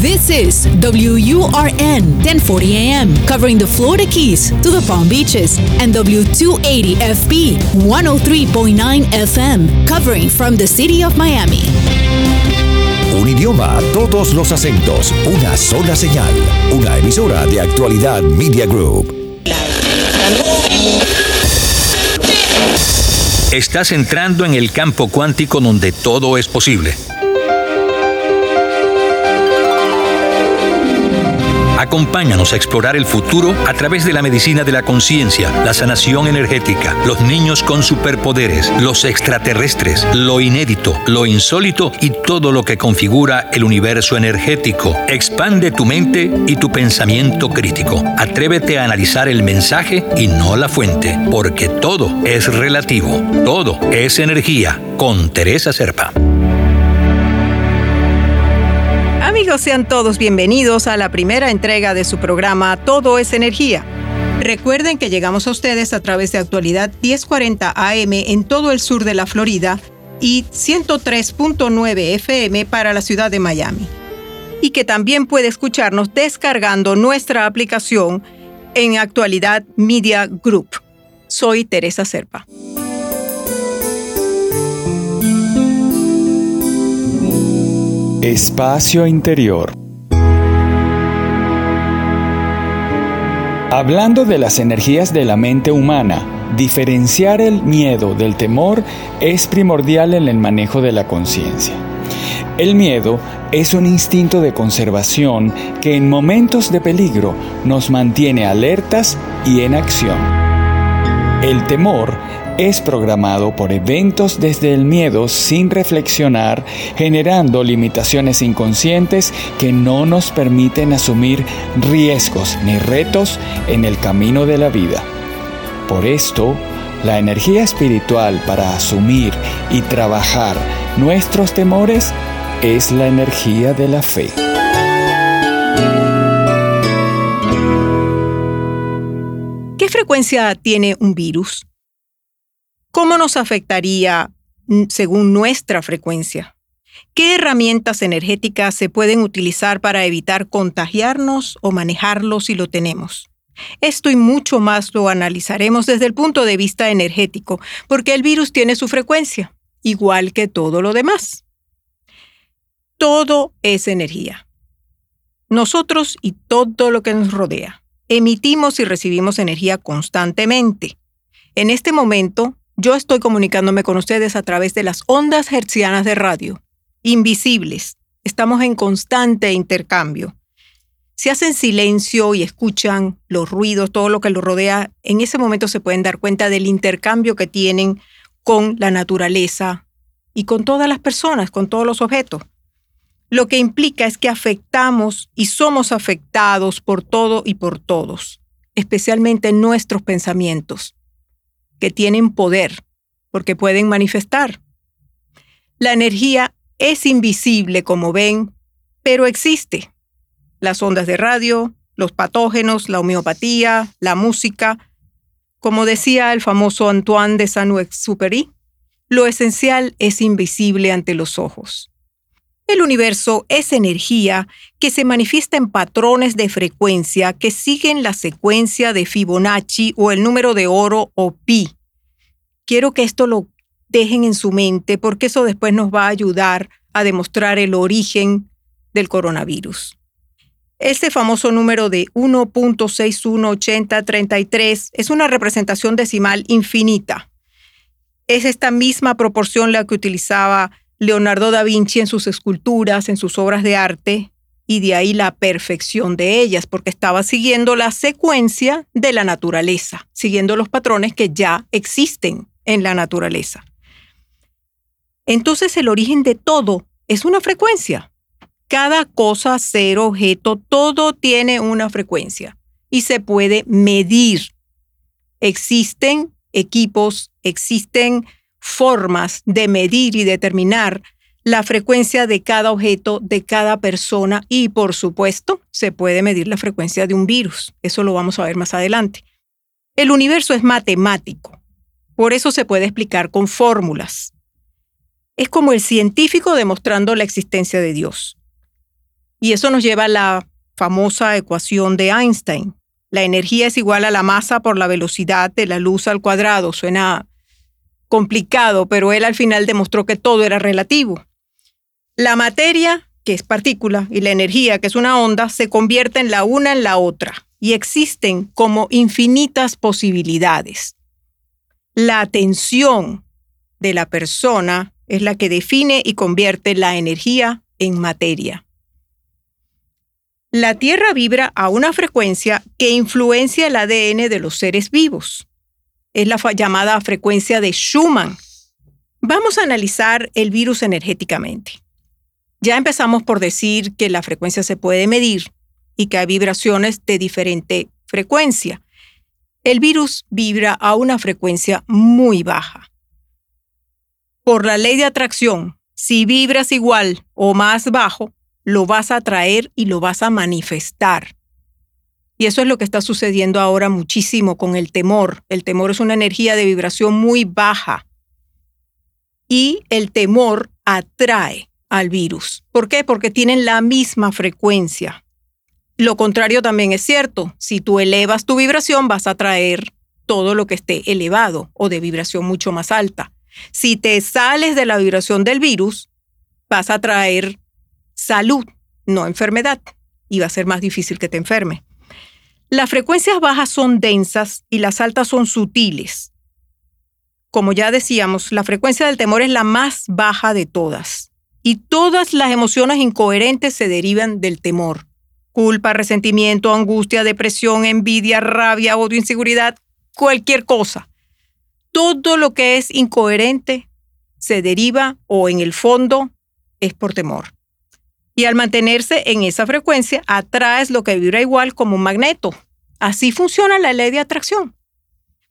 This is WURN 1040 AM, covering the Florida Keys to the Palm Beaches, and W280FB 103.9 FM, covering from the city of Miami. Un idioma, todos los acentos, una sola señal. Una emisora de actualidad Media Group. Estás entrando en el campo cuántico donde todo es posible. Acompáñanos a explorar el futuro a través de la medicina de la conciencia, la sanación energética, los niños con superpoderes, los extraterrestres, lo inédito, lo insólito y todo lo que configura el universo energético. Expande tu mente y tu pensamiento crítico. Atrévete a analizar el mensaje y no la fuente, porque todo es relativo, todo es energía. Con Teresa Serpa. Sean todos bienvenidos a la primera entrega de su programa Todo es Energía. Recuerden que llegamos a ustedes a través de actualidad 1040 AM en todo el sur de la Florida y 103.9 FM para la ciudad de Miami. Y que también puede escucharnos descargando nuestra aplicación en actualidad Media Group. Soy Teresa Serpa. Espacio Interior. Hablando de las energías de la mente humana, diferenciar el miedo del temor es primordial en el manejo de la conciencia. El miedo es un instinto de conservación que en momentos de peligro nos mantiene alertas y en acción. El temor es programado por eventos desde el miedo sin reflexionar, generando limitaciones inconscientes que no nos permiten asumir riesgos ni retos en el camino de la vida. Por esto, la energía espiritual para asumir y trabajar nuestros temores es la energía de la fe. ¿Qué frecuencia tiene un virus? ¿Cómo nos afectaría según nuestra frecuencia? ¿Qué herramientas energéticas se pueden utilizar para evitar contagiarnos o manejarlo si lo tenemos? Esto y mucho más lo analizaremos desde el punto de vista energético, porque el virus tiene su frecuencia, igual que todo lo demás. Todo es energía. Nosotros y todo lo que nos rodea emitimos y recibimos energía constantemente. En este momento, yo estoy comunicándome con ustedes a través de las ondas hertzianas de radio, invisibles. Estamos en constante intercambio. Si hacen silencio y escuchan los ruidos, todo lo que los rodea, en ese momento se pueden dar cuenta del intercambio que tienen con la naturaleza y con todas las personas, con todos los objetos. Lo que implica es que afectamos y somos afectados por todo y por todos, especialmente nuestros pensamientos que tienen poder, porque pueden manifestar. La energía es invisible, como ven, pero existe. Las ondas de radio, los patógenos, la homeopatía, la música. Como decía el famoso Antoine de Saint-Exupéry, lo esencial es invisible ante los ojos. El universo es energía que se manifiesta en patrones de frecuencia que siguen la secuencia de Fibonacci o el número de oro o pi. Quiero que esto lo dejen en su mente porque eso después nos va a ayudar a demostrar el origen del coronavirus. Este famoso número de 1.618033 es una representación decimal infinita. Es esta misma proporción la que utilizaba Leonardo da Vinci en sus esculturas, en sus obras de arte, y de ahí la perfección de ellas, porque estaba siguiendo la secuencia de la naturaleza, siguiendo los patrones que ya existen en la naturaleza. Entonces el origen de todo es una frecuencia. Cada cosa, ser, objeto, todo tiene una frecuencia y se puede medir. Existen equipos, existen formas de medir y determinar la frecuencia de cada objeto, de cada persona y por supuesto se puede medir la frecuencia de un virus. Eso lo vamos a ver más adelante. El universo es matemático, por eso se puede explicar con fórmulas. Es como el científico demostrando la existencia de Dios. Y eso nos lleva a la famosa ecuación de Einstein. La energía es igual a la masa por la velocidad de la luz al cuadrado. Suena complicado, pero él al final demostró que todo era relativo. La materia, que es partícula, y la energía, que es una onda, se convierten la una en la otra y existen como infinitas posibilidades. La atención de la persona es la que define y convierte la energía en materia. La Tierra vibra a una frecuencia que influencia el ADN de los seres vivos. Es la llamada frecuencia de Schumann. Vamos a analizar el virus energéticamente. Ya empezamos por decir que la frecuencia se puede medir y que hay vibraciones de diferente frecuencia. El virus vibra a una frecuencia muy baja. Por la ley de atracción, si vibras igual o más bajo, lo vas a traer y lo vas a manifestar. Y eso es lo que está sucediendo ahora muchísimo con el temor. El temor es una energía de vibración muy baja. Y el temor atrae al virus. ¿Por qué? Porque tienen la misma frecuencia. Lo contrario también es cierto. Si tú elevas tu vibración, vas a atraer todo lo que esté elevado o de vibración mucho más alta. Si te sales de la vibración del virus, vas a traer salud, no enfermedad, y va a ser más difícil que te enferme. Las frecuencias bajas son densas y las altas son sutiles. Como ya decíamos, la frecuencia del temor es la más baja de todas. Y todas las emociones incoherentes se derivan del temor. Culpa, resentimiento, angustia, depresión, envidia, rabia, odio, inseguridad, cualquier cosa. Todo lo que es incoherente se deriva o en el fondo es por temor. Y al mantenerse en esa frecuencia, atraes lo que vibra igual como un magneto. Así funciona la ley de atracción.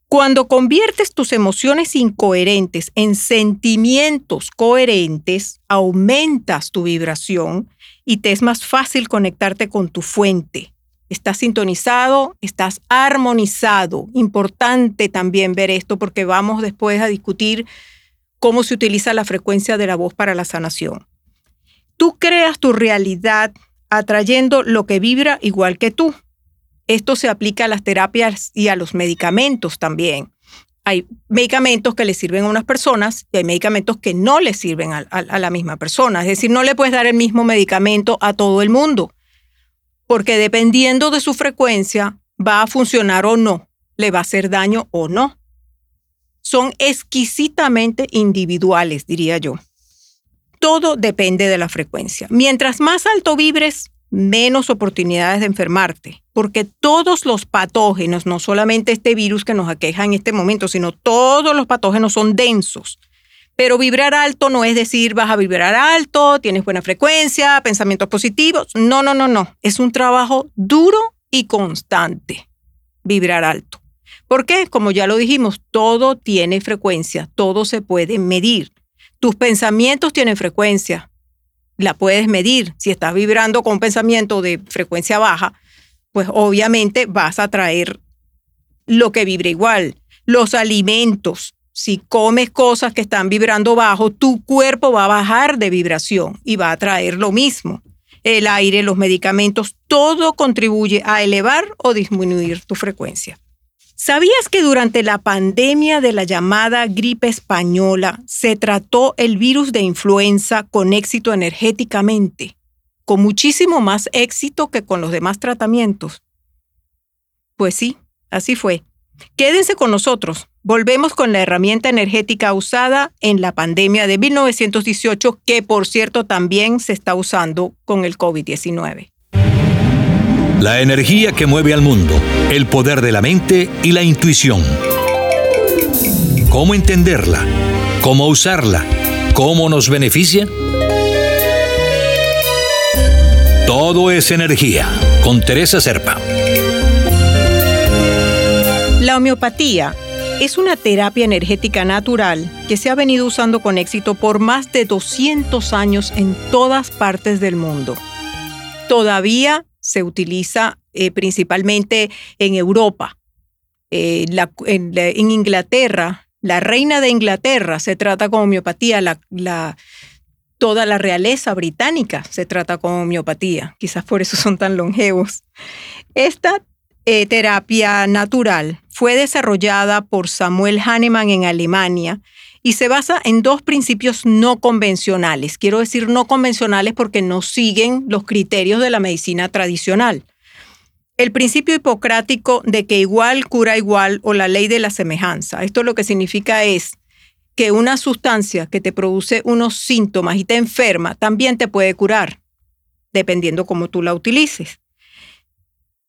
Cuando conviertes tus emociones incoherentes en sentimientos coherentes, aumentas tu vibración y te es más fácil conectarte con tu fuente. Estás sintonizado, estás armonizado. Importante también ver esto porque vamos después a discutir cómo se utiliza la frecuencia de la voz para la sanación. Tú creas tu realidad atrayendo lo que vibra igual que tú. Esto se aplica a las terapias y a los medicamentos también. Hay medicamentos que le sirven a unas personas y hay medicamentos que no le sirven a, a, la misma persona. Es decir, no le puedes dar el mismo medicamento a todo el mundo, porque dependiendo de su frecuencia va a funcionar o no, le va a hacer daño o no. Son exquisitamente individuales, diría yo. Todo depende de la frecuencia. Mientras más alto vibres, menos oportunidades de enfermarte, porque todos los patógenos, no solamente este virus que nos aqueja en este momento, sino todos los patógenos son densos. Pero vibrar alto no es decir vas a vibrar alto, tienes buena frecuencia, pensamientos positivos. No, no, no, no. Es un trabajo duro y constante. Vibrar alto. ¿Por qué? Como ya lo dijimos, todo tiene frecuencia, todo se puede medir. Tus pensamientos tienen frecuencia, la puedes medir. Si estás vibrando con un pensamiento de frecuencia baja, pues obviamente vas a traer lo que vibra igual. Los alimentos, si comes cosas que están vibrando bajo, tu cuerpo va a bajar de vibración y va a traer lo mismo. El aire, los medicamentos, todo contribuye a elevar o disminuir tu frecuencia. ¿Sabías que durante la pandemia de la llamada gripe española se trató el virus de influenza con éxito energéticamente, con muchísimo más éxito que con los demás tratamientos? Pues sí, así fue. Quédense con nosotros. Volvemos con la herramienta energética usada en la pandemia de 1918, que por cierto también se está usando con el COVID-19. La energía que mueve al mundo, el poder de la mente y la intuición. ¿Cómo entenderla? ¿Cómo usarla? ¿Cómo nos beneficia? Todo es energía, con Teresa Serpa. La homeopatía es una terapia energética natural que se ha venido usando con éxito por más de 200 años en todas partes del mundo. Todavía se utiliza eh, principalmente en Europa. Eh, en, Inglaterra, la reina de Inglaterra se trata con homeopatía, toda la realeza británica se trata con homeopatía. Quizás por eso son tan longevos. Esta eh, terapia natural fue desarrollada por Samuel Hahnemann en Alemania y se basa en dos principios no convencionales. Quiero decir no convencionales porque no siguen los criterios de la medicina tradicional. El principio hipocrático de que igual cura igual o la ley de la semejanza. Esto lo que significa es que una sustancia que te produce unos síntomas y te enferma también te puede curar, dependiendo cómo tú la utilices.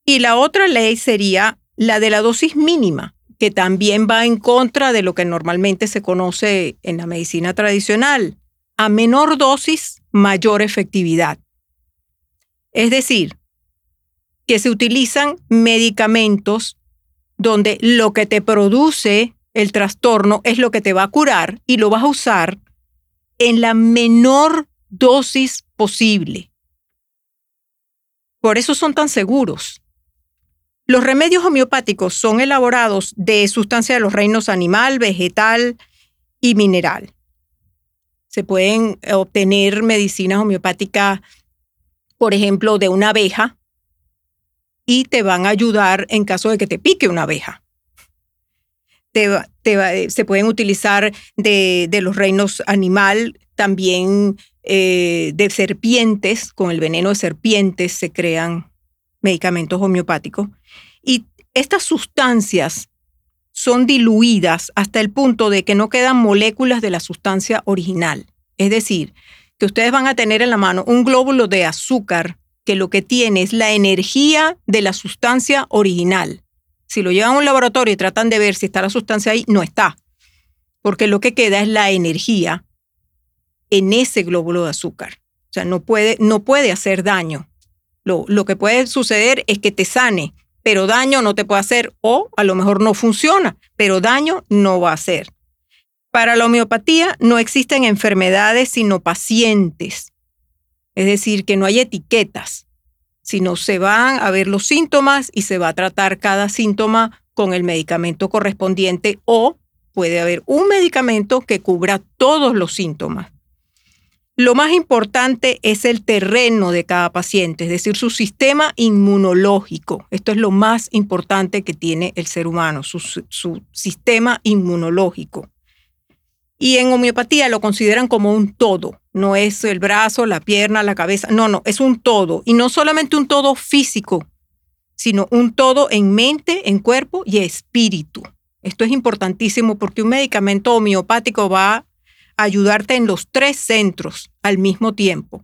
Y la otra ley sería la de la dosis mínima, que también va en contra de lo que normalmente se conoce en la medicina tradicional. A menor dosis, mayor efectividad. Es decir, que se utilizan medicamentos donde lo que te produce el trastorno es lo que te va a curar y lo vas a usar en la menor dosis posible. Por eso son tan seguros. Los remedios homeopáticos son elaborados de sustancias de los reinos animal, vegetal y mineral. Se pueden obtener medicinas homeopáticas, por ejemplo, de una abeja y te van a ayudar en caso de que te pique una abeja. se pueden utilizar de, los reinos animal, también eh, de serpientes, con el veneno de serpientes se crean medicamentos homeopáticos. Y estas sustancias son diluidas hasta el punto de que no quedan moléculas de la sustancia original. Es decir, que ustedes van a tener en la mano un glóbulo de azúcar que lo que tiene es la energía de la sustancia original. Si lo llevan a un laboratorio y tratan de ver si está la sustancia ahí, no está, porque lo que queda es la energía en ese glóbulo de azúcar. O sea, no puede, no puede hacer daño. Lo, que puede suceder es que te sane, pero daño no te puede hacer o a lo mejor no funciona, pero daño no va a hacer. Para la homeopatía no existen enfermedades sino pacientes, es decir, que no hay etiquetas, sino se van a ver los síntomas y se va a tratar cada síntoma con el medicamento correspondiente o puede haber un medicamento que cubra todos los síntomas. Lo más importante es el terreno de cada paciente, es decir, su sistema inmunológico. Esto es lo más importante que tiene el ser humano, su, sistema inmunológico. Y en homeopatía lo consideran como un todo, no es el brazo, la pierna, la cabeza, no, no, es un todo. Y no solamente un todo físico, sino un todo en mente, en cuerpo y espíritu. Esto es importantísimo porque un medicamento homeopático va ayudarte en los tres centros al mismo tiempo.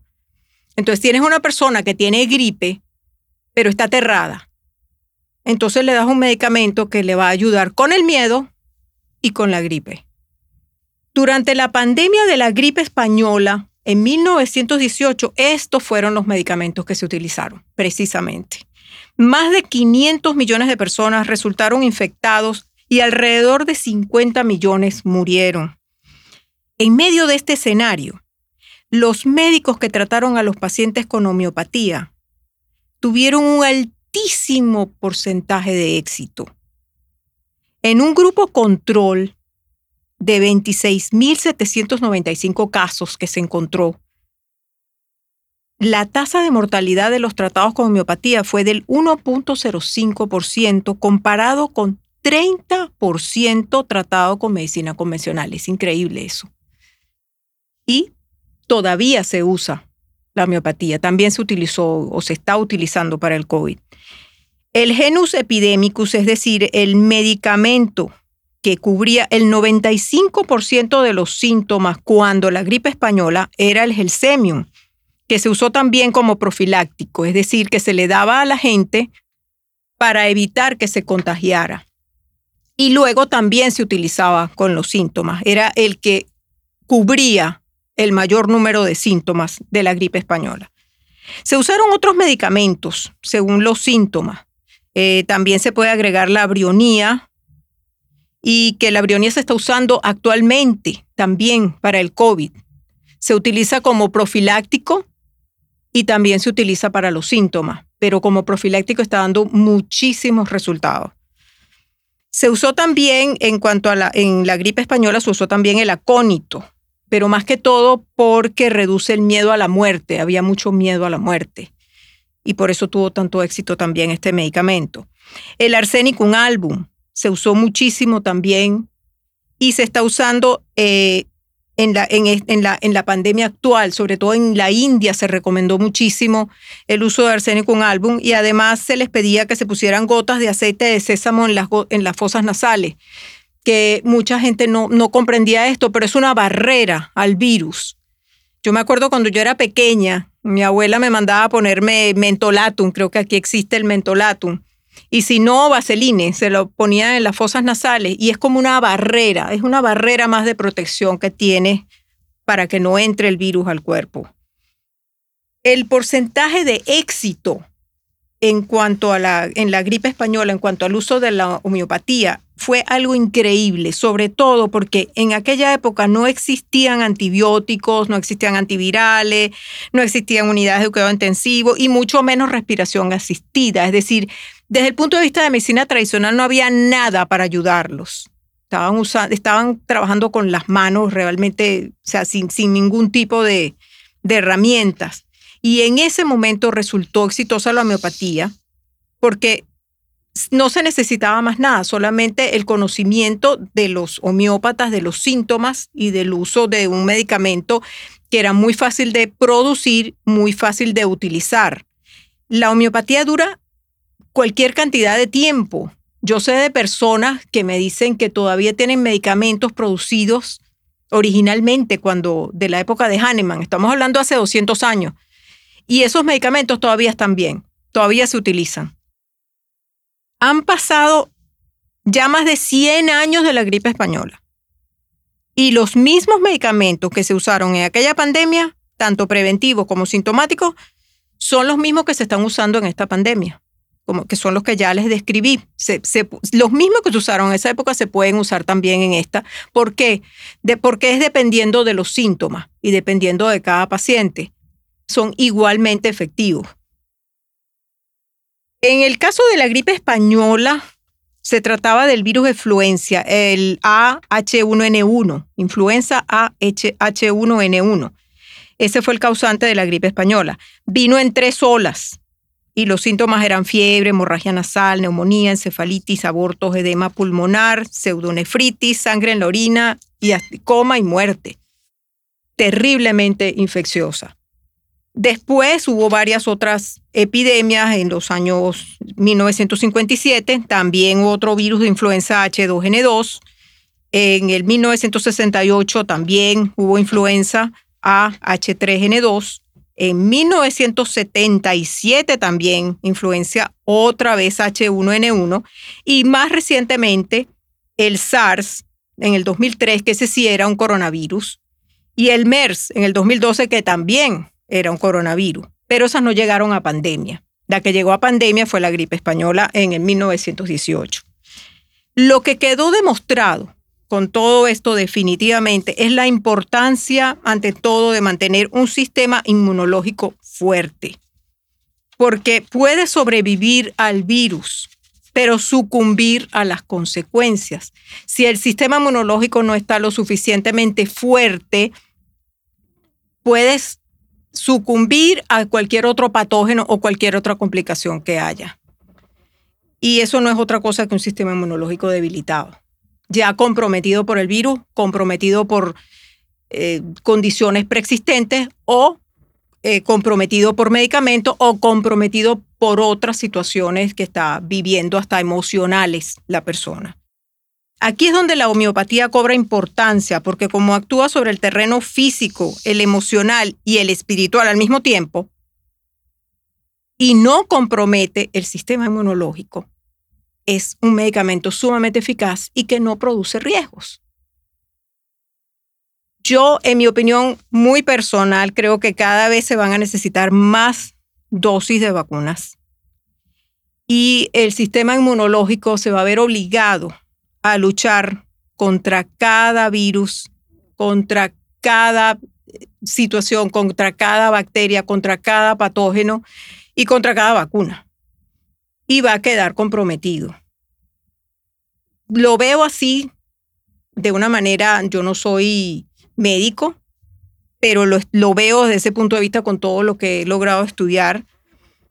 Entonces tienes una persona que tiene gripe, pero está aterrada. Entonces le das un medicamento que le va a ayudar con el miedo y con la gripe. Durante la pandemia de la gripe española, en 1918, estos fueron los medicamentos que se utilizaron, precisamente. Más de 500 millones de personas resultaron infectados y alrededor de 50 millones murieron. En medio de este escenario, los médicos que trataron a los pacientes con homeopatía tuvieron un altísimo porcentaje de éxito. En un grupo control de 26.795 casos que se encontró, la tasa de mortalidad de los tratados con homeopatía fue del 1.05% comparado con 30% tratado con medicina convencional. Es increíble eso y todavía se usa la homeopatía. También se utilizó o se está utilizando para el COVID. El genus epidemicus, es decir, el medicamento que cubría el 95% de los síntomas cuando la gripe española era el gelsemium, que se usó también como profiláctico, es decir, que se le daba a la gente para evitar que se contagiara. Y luego también se utilizaba con los síntomas. Era el que cubría el mayor número de síntomas de la gripe española. Se usaron otros medicamentos según los síntomas. Eh, también se puede agregar la brionía y que la brionía se está usando actualmente también para el COVID. Se utiliza como profiláctico y también se utiliza para los síntomas, pero como profiláctico está dando muchísimos resultados. Se usó también, en cuanto a la, en la gripe española, se usó también el acónito, pero más que todo porque reduce el miedo a la muerte. Había mucho miedo a la muerte y por eso tuvo tanto éxito también este medicamento. El arsénico, un álbum, se usó muchísimo también y se está usando eh, en, la, en, la, en la pandemia actual, sobre todo en la India se recomendó muchísimo el uso de arsénico un álbum y además se les pedía que se pusieran gotas de aceite de sésamo en las, en las fosas nasales, que mucha gente no, no comprendía esto, pero es una barrera al virus. Yo me acuerdo cuando yo era pequeña, mi abuela me mandaba ponerme mentolatum, creo que aquí existe el mentolatum, y si no, vaseline, se lo ponía en las fosas nasales y es como una barrera, es una barrera más de protección que tiene para que no entre el virus al cuerpo. El porcentaje de éxito en cuanto a la, en la gripe española, en cuanto al uso de la homeopatía, fue algo increíble, sobre todo porque en aquella época no existían antibióticos, no existían antivirales, no existían unidades de cuidado intensivo y mucho menos respiración asistida. Es decir, desde el punto de vista de medicina tradicional no había nada para ayudarlos. Estaban, usando, estaban trabajando con las manos realmente, o sea, sin, sin ningún tipo de, de herramientas. Y en ese momento resultó exitosa la homeopatía porque no se necesitaba más nada, solamente el conocimiento de los homeópatas, de los síntomas y del uso de un medicamento que era muy fácil de producir, muy fácil de utilizar. La homeopatía dura cualquier cantidad de tiempo. Yo sé de personas que me dicen que todavía tienen medicamentos producidos originalmente cuando de la época de Hahnemann, estamos hablando hace 200 años, y esos medicamentos todavía están bien, todavía se utilizan. Han pasado ya más de 100 años de la gripe española. Y los mismos medicamentos que se usaron en aquella pandemia, tanto preventivos como sintomáticos, son los mismos que se están usando en esta pandemia como que son los que ya les describí. los mismos que se usaron en esa época se pueden usar también en esta. ¿Por qué? De, porque es dependiendo de los síntomas y dependiendo de cada paciente. Son igualmente efectivos. En el caso de la gripe española, se trataba del virus de influencia, el AH1N1, influenza AH1N1. Ese fue el causante de la gripe española. Vino en tres olas y los síntomas eran fiebre, hemorragia nasal, neumonía, encefalitis, abortos, edema pulmonar, pseudonefritis, sangre en la orina y coma y muerte. Terriblemente infecciosa. Después hubo varias otras epidemias en los años 1957, también otro virus de influenza H2N2. En el 1968 también hubo influenza AH3N2 en 1977 también influencia otra vez H1N1 y más recientemente el SARS en el 2003, que ese sí era un coronavirus, y el MERS en el 2012, que también era un coronavirus, pero esas no llegaron a pandemia. La que llegó a pandemia fue la gripe española en el 1918. Lo que quedó demostrado con todo esto definitivamente es la importancia, ante todo, de mantener un sistema inmunológico fuerte, porque puede sobrevivir al virus, pero sucumbir a las consecuencias. Si el sistema inmunológico no está lo suficientemente fuerte, puedes sucumbir a cualquier otro patógeno o cualquier otra complicación que haya. Y eso no es otra cosa que un sistema inmunológico debilitado ya comprometido por el virus, comprometido por eh, condiciones preexistentes o eh, comprometido por medicamentos o comprometido por otras situaciones que está viviendo hasta emocionales la persona. Aquí es donde la homeopatía cobra importancia porque como actúa sobre el terreno físico, el emocional y el espiritual al mismo tiempo y no compromete el sistema inmunológico, es un medicamento sumamente eficaz y que no produce riesgos. Yo, en mi opinión muy personal, creo que cada vez se van a necesitar más dosis de vacunas y el sistema inmunológico se va a ver obligado a luchar contra cada virus, contra cada eh, situación, contra cada bacteria, contra cada patógeno y contra cada vacuna y va a quedar comprometido. Lo veo así de una manera, yo no soy médico, pero lo, veo desde ese punto de vista con todo lo que he logrado estudiar.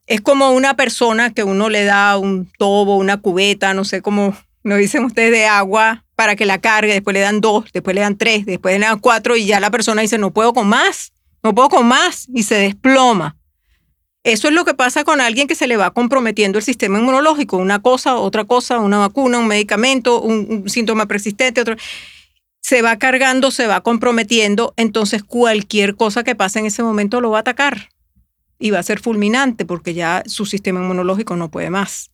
Es como una persona que uno le da un tobo, una cubeta, no sé cómo nos dicen ustedes, de agua para que la cargue, después le dan dos, después le dan tres, después le dan cuatro y ya la persona dice, no puedo con más, no puedo con más y se desploma. Eso es lo que pasa con alguien que se le va comprometiendo el sistema inmunológico, una cosa, otra cosa, una vacuna, un medicamento, un, síntoma persistente, otro. Se va cargando, se va comprometiendo, entonces cualquier cosa que pase en ese momento lo va a atacar y va a ser fulminante porque ya su sistema inmunológico no puede más.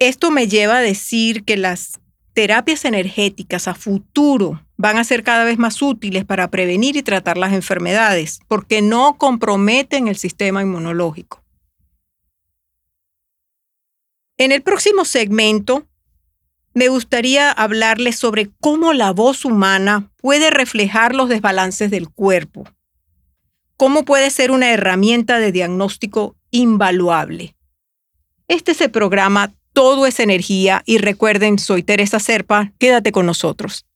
Esto me lleva a decir que las terapias energéticas a futuro van a ser cada vez más útiles para prevenir y tratar las enfermedades porque no comprometen el sistema inmunológico. En el próximo segmento me gustaría hablarles sobre cómo la voz humana puede reflejar los desbalances del cuerpo, cómo puede ser una herramienta de diagnóstico invaluable. Este es el programa todo es energía y recuerden, soy Teresa Serpa, quédate con nosotros.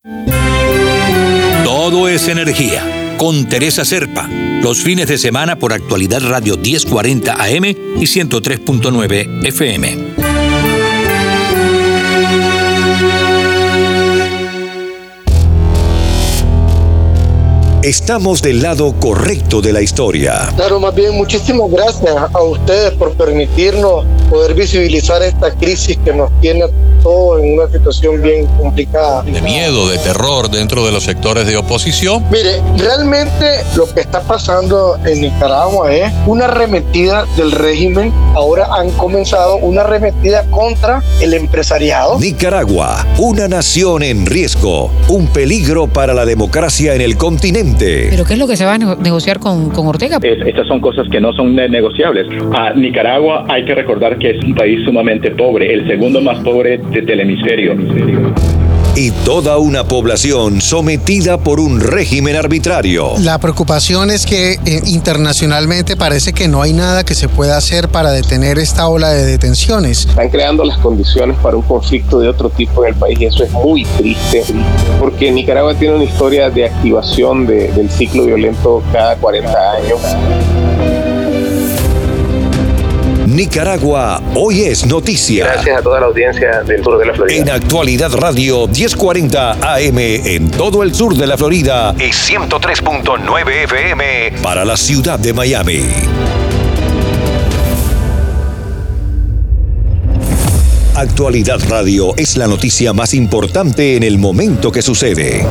Todo es energía con Teresa Serpa, los fines de semana por actualidad Radio 1040 AM y 103.9 FM. Estamos del lado correcto de la historia. Claro, más bien muchísimas gracias a ustedes por permitirnos poder visibilizar esta crisis que nos tiene todo en una situación bien complicada. De miedo, de terror dentro de los sectores de oposición. Mire, realmente lo que está pasando en Nicaragua es una arremetida del régimen. Ahora han comenzado una arremetida contra el empresariado. Nicaragua, una nación en riesgo, un peligro para la democracia en el continente. ¿Pero qué es lo que se va a negociar con, con Ortega? estas son cosas que no son negociables. A Nicaragua hay que recordar que es un país sumamente pobre, el segundo más pobre del hemisferio. Y toda una población sometida por un régimen arbitrario. La preocupación es que eh, internacionalmente parece que no hay nada que se pueda hacer para detener esta ola de detenciones. Están creando las condiciones para un conflicto de otro tipo en el país y eso es muy triste porque Nicaragua tiene una historia de activación del ciclo violento cada 40 años. Nicaragua hoy es noticia. Gracias a toda la audiencia del sur de la Florida. En Actualidad Radio 1040 AM en todo el sur de la Florida y 103.9 FM para la ciudad de Miami. Actualidad Radio es la noticia más importante en el momento que sucede.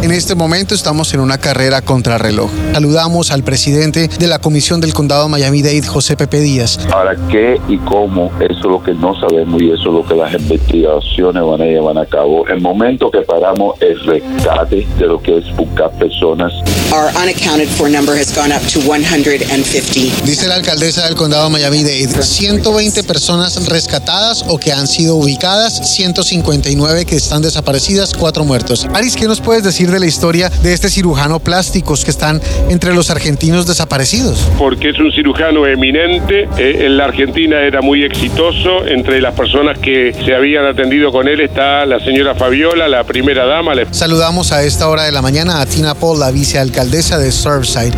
En este momento estamos en una carrera contra reloj. Saludamos al presidente de la Comisión del Condado Miami-Dade, José Pepe Díaz. Ahora, ¿qué y cómo? Eso es lo que no sabemos y eso es lo que las investigaciones van a llevar a cabo. El momento que paramos el rescate de lo que es buscar personas. Our unaccounted for number has gone up to 150. Dice la alcaldesa del Condado Miami-Dade, 120 personas rescatadas o que han sido ubicadas, 159 que están desaparecidas, 4 muertos. Aris, ¿qué nos puedes decir de la historia de este cirujano plásticos que están entre los argentinos desaparecidos? Porque es un cirujano eminente, eh, en la Argentina era muy exitoso, entre las personas que se habían atendido con él está la señora Fabiola, la primera dama. Saludamos a esta hora de la mañana a Tina Paul, la vicealcaldesa de Surfside.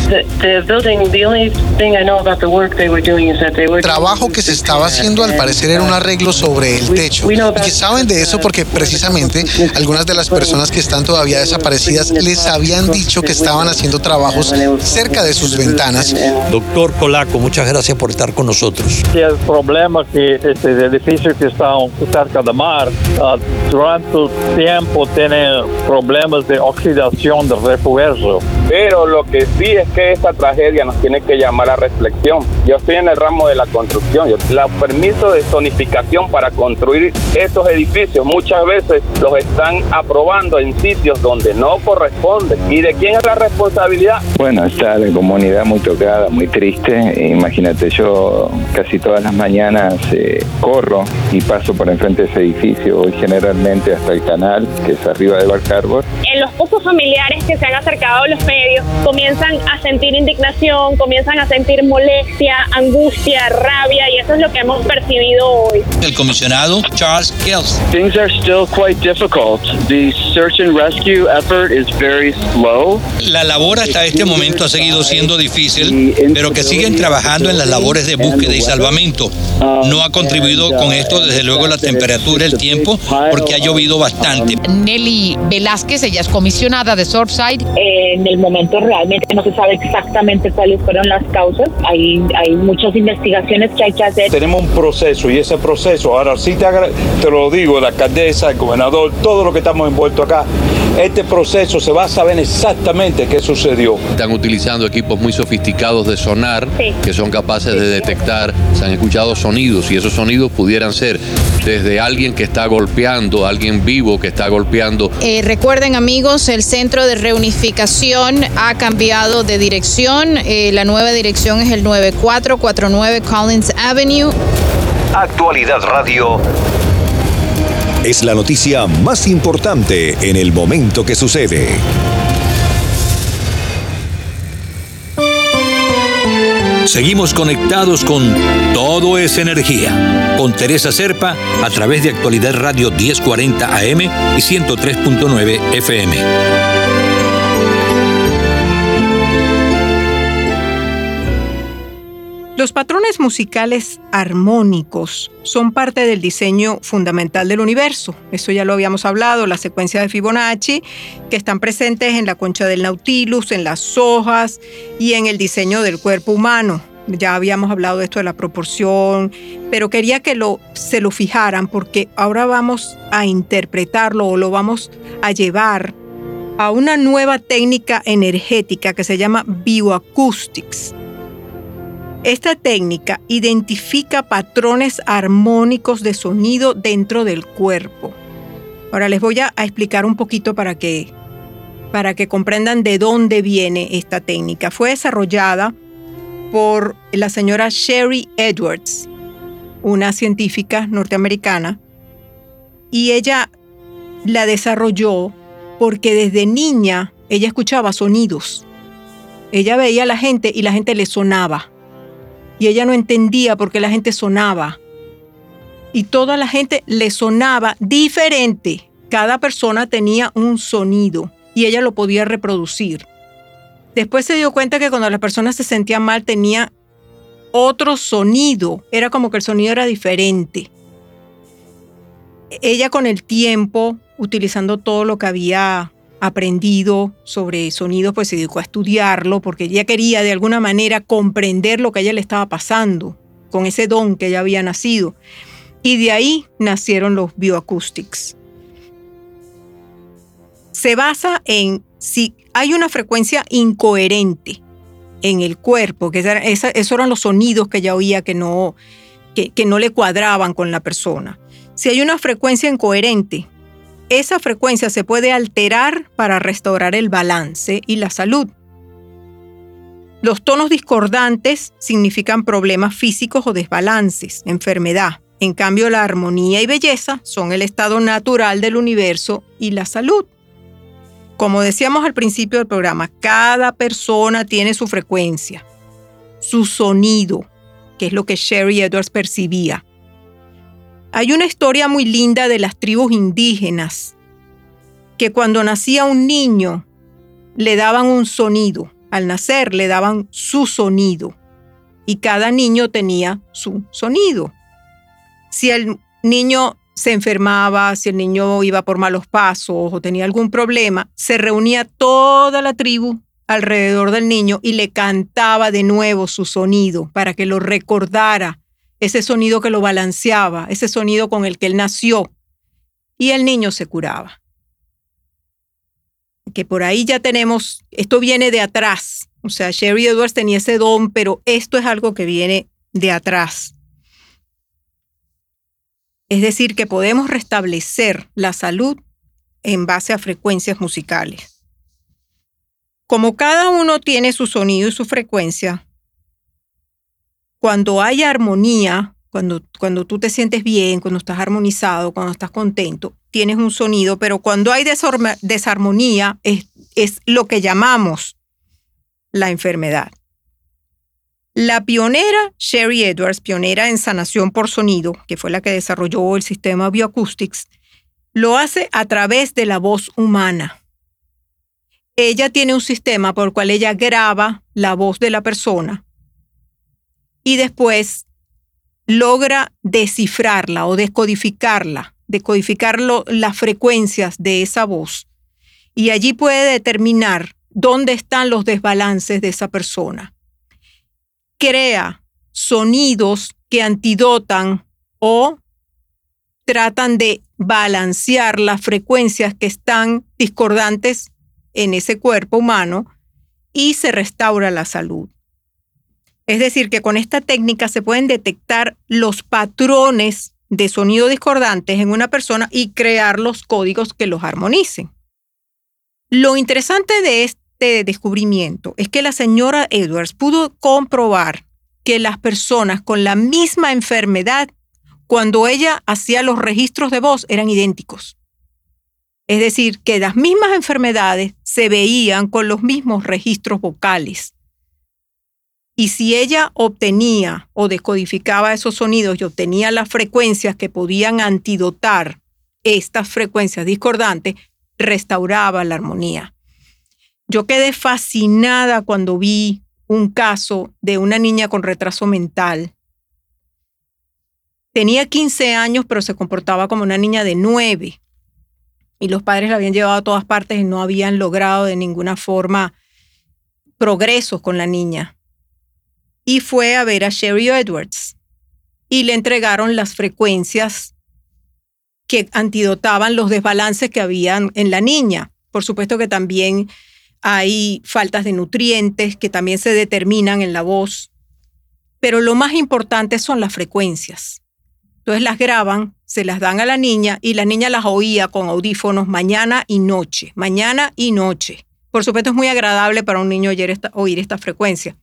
Trabajo que se estaba haciendo al parecer era un arreglo sobre el techo. Y que saben de eso porque precisamente algunas de las personas que están todavía desaparecidas les habían dicho que estaban haciendo trabajos cerca de sus ventanas. Doctor Colaco, muchas gracias por estar con nosotros. El problema que este edificio que está cerca del mar, uh, durante el tiempo tiene problemas de oxidación de refuerzo. Pero lo que sí es que esta tragedia nos tiene que llamar a reflexión. Yo estoy en el ramo de la construcción. La permiso de zonificación para construir estos edificios muchas veces los están aprobando en sitios donde no corresponde. ¿Y de quién es la responsabilidad? Bueno, está la comunidad muy tocada, muy triste. Imagínate, yo casi todas las mañanas eh, corro y paso por enfrente de ese edificio, voy generalmente hasta el canal, que es arriba de Bar Harbor. En los pocos familiares que se han acercado a los medios comienzan a sentir indignación, comienzan a sentir molestia, angustia, rabia, y eso es lo que hemos percibido hoy. El comisionado Charles Kells. Things are still quite difficult. The search and rescue effort La labor hasta este momento ha seguido siendo difícil, pero que siguen trabajando en las labores de búsqueda y salvamento. No ha contribuido con esto, desde luego, la temperatura, el tiempo, porque ha llovido bastante. Nelly Velázquez, ella es comisionada de Surfside. en el momento realmente no se sabe exactamente cuáles fueron las causas. Hay, hay muchas investigaciones que hay que hacer. Tenemos un proceso y ese proceso, ahora sí te, te lo digo, la alcaldesa, el gobernador, todo lo que estamos envueltos acá, este proceso se va a saber exactamente qué sucedió. Están utilizando equipos muy sofisticados de sonar que son capaces de detectar, se han escuchado sonidos y esos sonidos pudieran ser desde alguien que está golpeando, alguien vivo que está golpeando. Eh, recuerden amigos, el centro de reunificación ha cambiado de dirección. Eh, la nueva dirección es el 9449 Collins Avenue. Actualidad Radio es la noticia más importante en el momento que sucede. Seguimos conectados con Todo es Energía, con Teresa Serpa a través de Actualidad Radio 1040 AM y 103.9 FM. Los patrones musicales armónicos son parte del diseño fundamental del universo. Eso ya lo habíamos hablado, la secuencia de Fibonacci, que están presentes en la concha del Nautilus, en las hojas y en el diseño del cuerpo humano. Ya habíamos hablado de esto de la proporción, pero quería que se lo fijaran porque ahora vamos a interpretarlo o lo vamos a llevar a una nueva técnica energética que se llama bioacoustics esta técnica identifica patrones armónicos de sonido dentro del cuerpo. Ahora les voy a, explicar un poquito para que, para que comprendan de dónde viene esta técnica. Fue desarrollada por la señora Sherry Edwards, una científica norteamericana, y ella la desarrolló porque desde niña ella escuchaba sonidos. Ella veía a la gente y la gente le sonaba y ella no entendía por qué la gente sonaba. Y toda la gente le sonaba diferente. Cada persona tenía un sonido y ella lo podía reproducir. Después se dio cuenta que cuando las personas se sentían mal tenía otro sonido. Era como que el sonido era diferente. Ella con el tiempo, utilizando todo lo que había aprendido sobre sonido, pues se dedicó a estudiarlo porque ella quería de alguna manera comprender lo que a ella le estaba pasando con ese don que ella había nacido. Y de ahí nacieron los bioacoustics. Se basa en si hay una frecuencia incoherente en el cuerpo, que esos eran los sonidos que ella oía que no, que no le cuadraban con la persona. Si hay una frecuencia incoherente, esa frecuencia se puede alterar para restaurar el balance y la salud. Los tonos discordantes significan problemas físicos o desbalances, enfermedad. En cambio, la armonía y belleza son el estado natural del universo y la salud. Como decíamos al principio del programa, cada persona tiene su frecuencia, su sonido, que es lo que Sherry Edwards percibía. Hay una historia muy linda de las tribus indígenas, que cuando nacía un niño le daban un sonido, al nacer le daban su sonido, y cada niño tenía su sonido. Si el niño se enfermaba, si el niño iba por malos pasos o tenía algún problema, se reunía toda la tribu alrededor del niño y le cantaba de nuevo su sonido para que lo recordara ese sonido que lo balanceaba, ese sonido con el que él nació, y el niño se curaba. Que por ahí ya tenemos, esto viene de atrás, o sea, Sherry Edwards tenía ese don, pero esto es algo que viene de atrás. Es decir, que podemos restablecer la salud en base a frecuencias musicales. Como cada uno tiene su sonido y su frecuencia, cuando hay armonía, cuando, cuando tú te sientes bien, cuando estás armonizado, cuando estás contento, tienes un sonido, pero cuando hay desarmonía es, es lo que llamamos la enfermedad. La pionera Sherry Edwards, pionera en sanación por sonido, que fue la que desarrolló el sistema Bioacoustics, lo hace a través de la voz humana. ella tiene un sistema por el cual ella graba la voz de la persona y después logra descifrarla o descodificarla, decodificar las frecuencias de esa voz. Y allí puede determinar dónde están los desbalances de esa persona. Crea sonidos que antidotan o tratan de balancear las frecuencias que están discordantes en ese cuerpo humano y se restaura la salud. Es decir, que con esta técnica se pueden detectar los patrones de sonido discordantes en una persona y crear los códigos que los armonicen. Lo interesante de este descubrimiento es que la señora Edwards pudo comprobar que las personas con la misma enfermedad, cuando ella hacía los registros de voz, eran idénticos. Es decir, que las mismas enfermedades se veían con los mismos registros vocales. Y si ella obtenía o descodificaba esos sonidos y obtenía las frecuencias que podían antidotar estas frecuencias discordantes, restauraba la armonía. Yo quedé fascinada cuando vi un caso de una niña con retraso mental. Tenía 15 años, pero se comportaba como una niña de 9 y los padres la habían llevado a todas partes y no habían logrado de ninguna forma progresos con la niña. Y fue a ver a Sherry Edwards y le entregaron las frecuencias que antidotaban los desbalances que habían en la niña. Por supuesto que también hay faltas de nutrientes que también se determinan en la voz, pero lo más importante son las frecuencias. Entonces las graban, se las dan a la niña y la niña las oía con audífonos mañana y noche, mañana y noche. Por supuesto es muy agradable para un niño oír esta, oír esta frecuencia.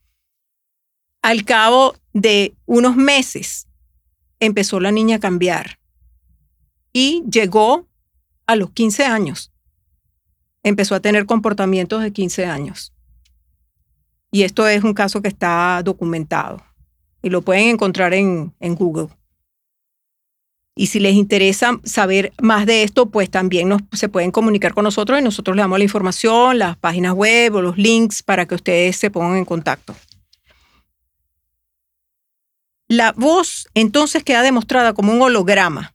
Al cabo de unos meses empezó la niña a cambiar y llegó a los 15 años. Empezó a tener comportamientos de 15 años. Y esto es un caso que está documentado y lo pueden encontrar en, Google. Y si les interesa saber más de esto, pues también se pueden comunicar con nosotros y nosotros les damos la información, las páginas web o los links para que ustedes se pongan en contacto. La voz entonces queda demostrada como un holograma.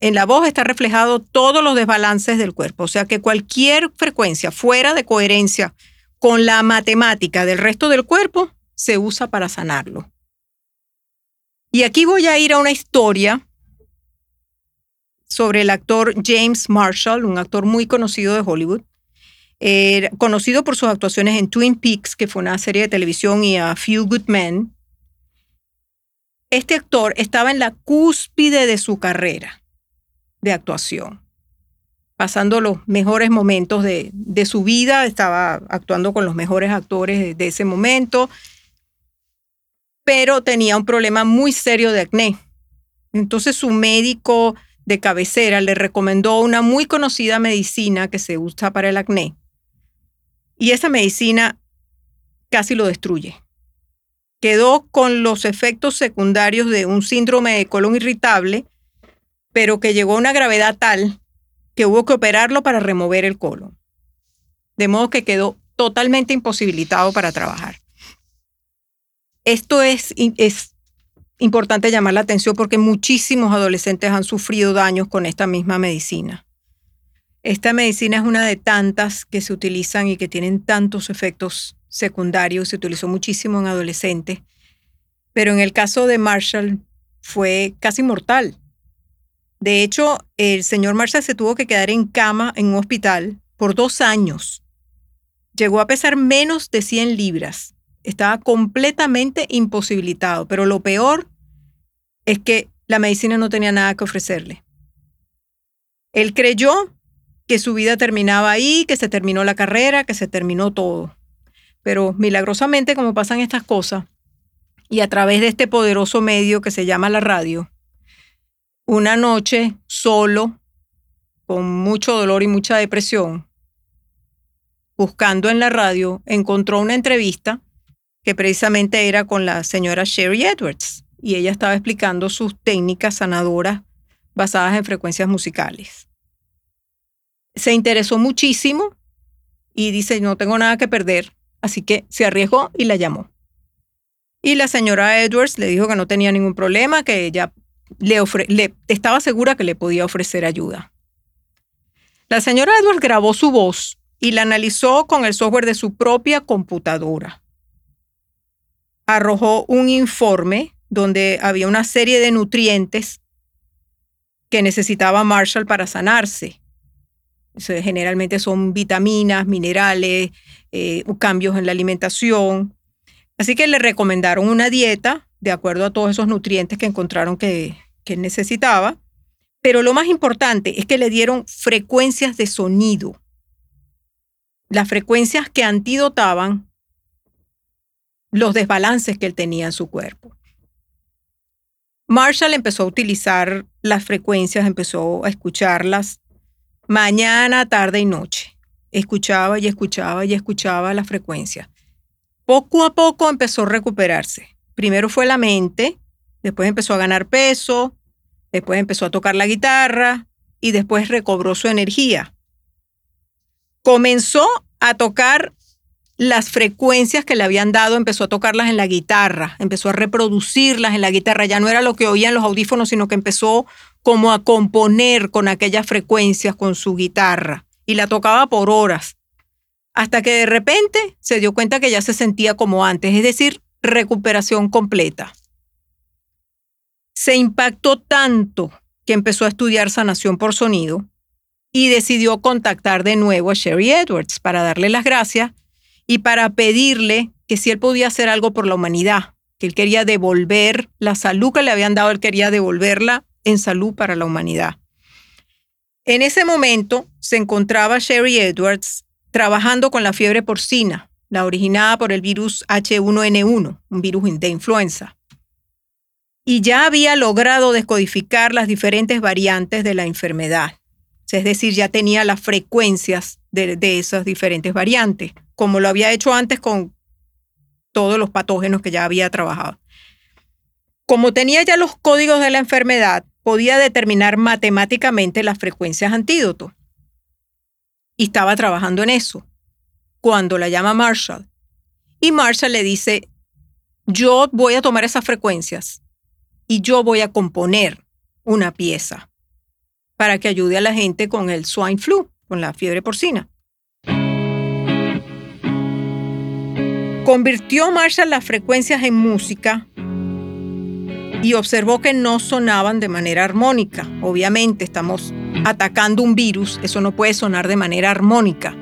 En la voz está reflejado todos los desbalances del cuerpo, o sea que cualquier frecuencia fuera de coherencia con la matemática del resto del cuerpo se usa para sanarlo. Y aquí voy a ir a una historia sobre el actor James Marshall, un actor muy conocido de Hollywood, conocido por sus actuaciones en Twin Peaks, que fue una serie de televisión, y a Few Good Men. Este actor estaba en la cúspide de su carrera de actuación, pasando los mejores momentos de, de su vida, estaba actuando con los mejores actores de ese momento, pero tenía un problema muy serio de acné. Entonces su médico de cabecera le recomendó una muy conocida medicina que se usa para el acné. Y esa medicina casi lo destruye. Quedó con los efectos secundarios de un síndrome de colon irritable, pero que llegó a una gravedad tal que hubo que operarlo para remover el colon. De modo que quedó totalmente imposibilitado para trabajar. Esto es, es importante llamar la atención porque muchísimos adolescentes han sufrido daños con esta misma medicina. Esta medicina es una de tantas que se utilizan y que tienen tantos efectos secundarios. Se utilizó muchísimo en adolescentes, pero en el caso de Marshall fue casi mortal. De hecho, el señor Marshall se tuvo que quedar en cama en un hospital por dos años. Llegó a pesar menos de 100 libras. Estaba completamente imposibilitado, pero lo peor es que la medicina no tenía nada que ofrecerle. Él creyó que su vida terminaba ahí, que se terminó la carrera, que se terminó todo. Pero milagrosamente, como pasan estas cosas, y a través de este poderoso medio que se llama la radio, una noche solo, con mucho dolor y mucha depresión, buscando en la radio, encontró una entrevista que precisamente era con la señora Sherry Edwards y ella estaba explicando sus técnicas sanadoras basadas en frecuencias musicales. Se interesó muchísimo y dice, no tengo nada que perder, así que se arriesgó y la llamó. Y la señora Edwards le dijo que no tenía ningún problema, que ella le, le estaba segura que le podía ofrecer ayuda. La señora Edwards grabó su voz y la analizó con el software de su propia computadora. Arrojó un informe donde había una serie de nutrientes que necesitaba Marshall para sanarse. generalmente son vitaminas, minerales, eh, cambios en la alimentación. Así que le recomendaron una dieta de acuerdo a todos esos nutrientes que encontraron que, que necesitaba. Pero lo más importante es que le dieron frecuencias de sonido. Las frecuencias que antidotaban los desbalances que él tenía en su cuerpo. Marshall empezó a utilizar las frecuencias, empezó a escucharlas mañana, tarde y noche. Escuchaba y escuchaba y escuchaba las frecuencias. Poco a poco empezó a recuperarse. Primero fue la mente, después empezó a ganar peso, después empezó a tocar la guitarra y después recobró su energía. Comenzó a tocar las frecuencias que le habían dado, empezó a tocarlas en la guitarra, empezó a reproducirlas en la guitarra, ya no era lo que oían los audífonos, sino que empezó como a componer con aquellas frecuencias con su guitarra y la tocaba por horas, hasta que de repente se dio cuenta que ya se sentía como antes, es decir, recuperación completa. Se impactó tanto que empezó a estudiar sanación por sonido y decidió contactar de nuevo a Sherry Edwards para darle las gracias y para pedirle que si él podía hacer algo por la humanidad, que él quería devolver la salud que le habían dado, él quería devolverla en salud para la humanidad. En ese momento se encontraba Sherry Edwards trabajando con la fiebre porcina, la originada por el virus H1N1, un virus de influenza. Y ya había logrado descodificar las diferentes variantes de la enfermedad. Es decir, ya tenía las frecuencias de, de esas diferentes variantes como lo había hecho antes con todos los patógenos que ya había trabajado. Como tenía ya los códigos de la enfermedad, podía determinar matemáticamente las frecuencias antídoto. Y estaba trabajando en eso. Cuando la llama Marshall. Y Marshall le dice, yo voy a tomar esas frecuencias y yo voy a componer una pieza para que ayude a la gente con el swine flu, con la fiebre porcina. Convirtió Marshall las frecuencias en música y observó que no sonaban de manera armónica. Obviamente estamos atacando un virus, eso no puede sonar de manera armónica.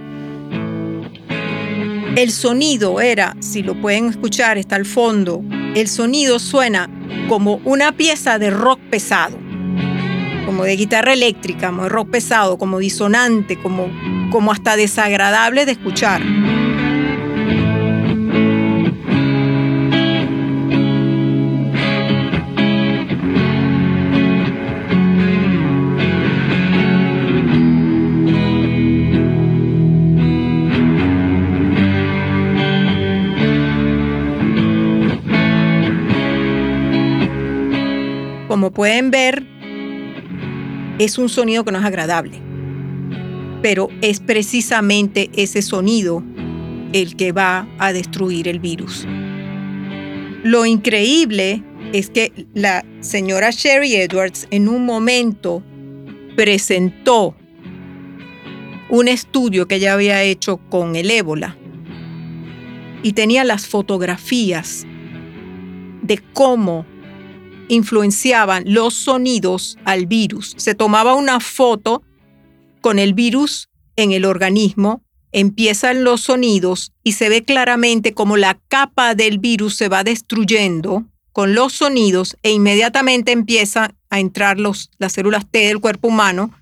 El sonido era, si lo pueden escuchar, está al fondo, el sonido suena como una pieza de rock pesado, como de guitarra eléctrica, como de rock pesado, como disonante, como, como hasta desagradable de escuchar. Como pueden ver, es un sonido que no es agradable, pero es precisamente ese sonido el que va a destruir el virus. Lo increíble es que la señora Sherry Edwards en un momento presentó un estudio que ella había hecho con el ébola y tenía las fotografías de cómo influenciaban los sonidos al virus. Se tomaba una foto con el virus en el organismo, empiezan los sonidos y se ve claramente como la capa del virus se va destruyendo con los sonidos e inmediatamente empieza a entrar los, las células T del cuerpo humano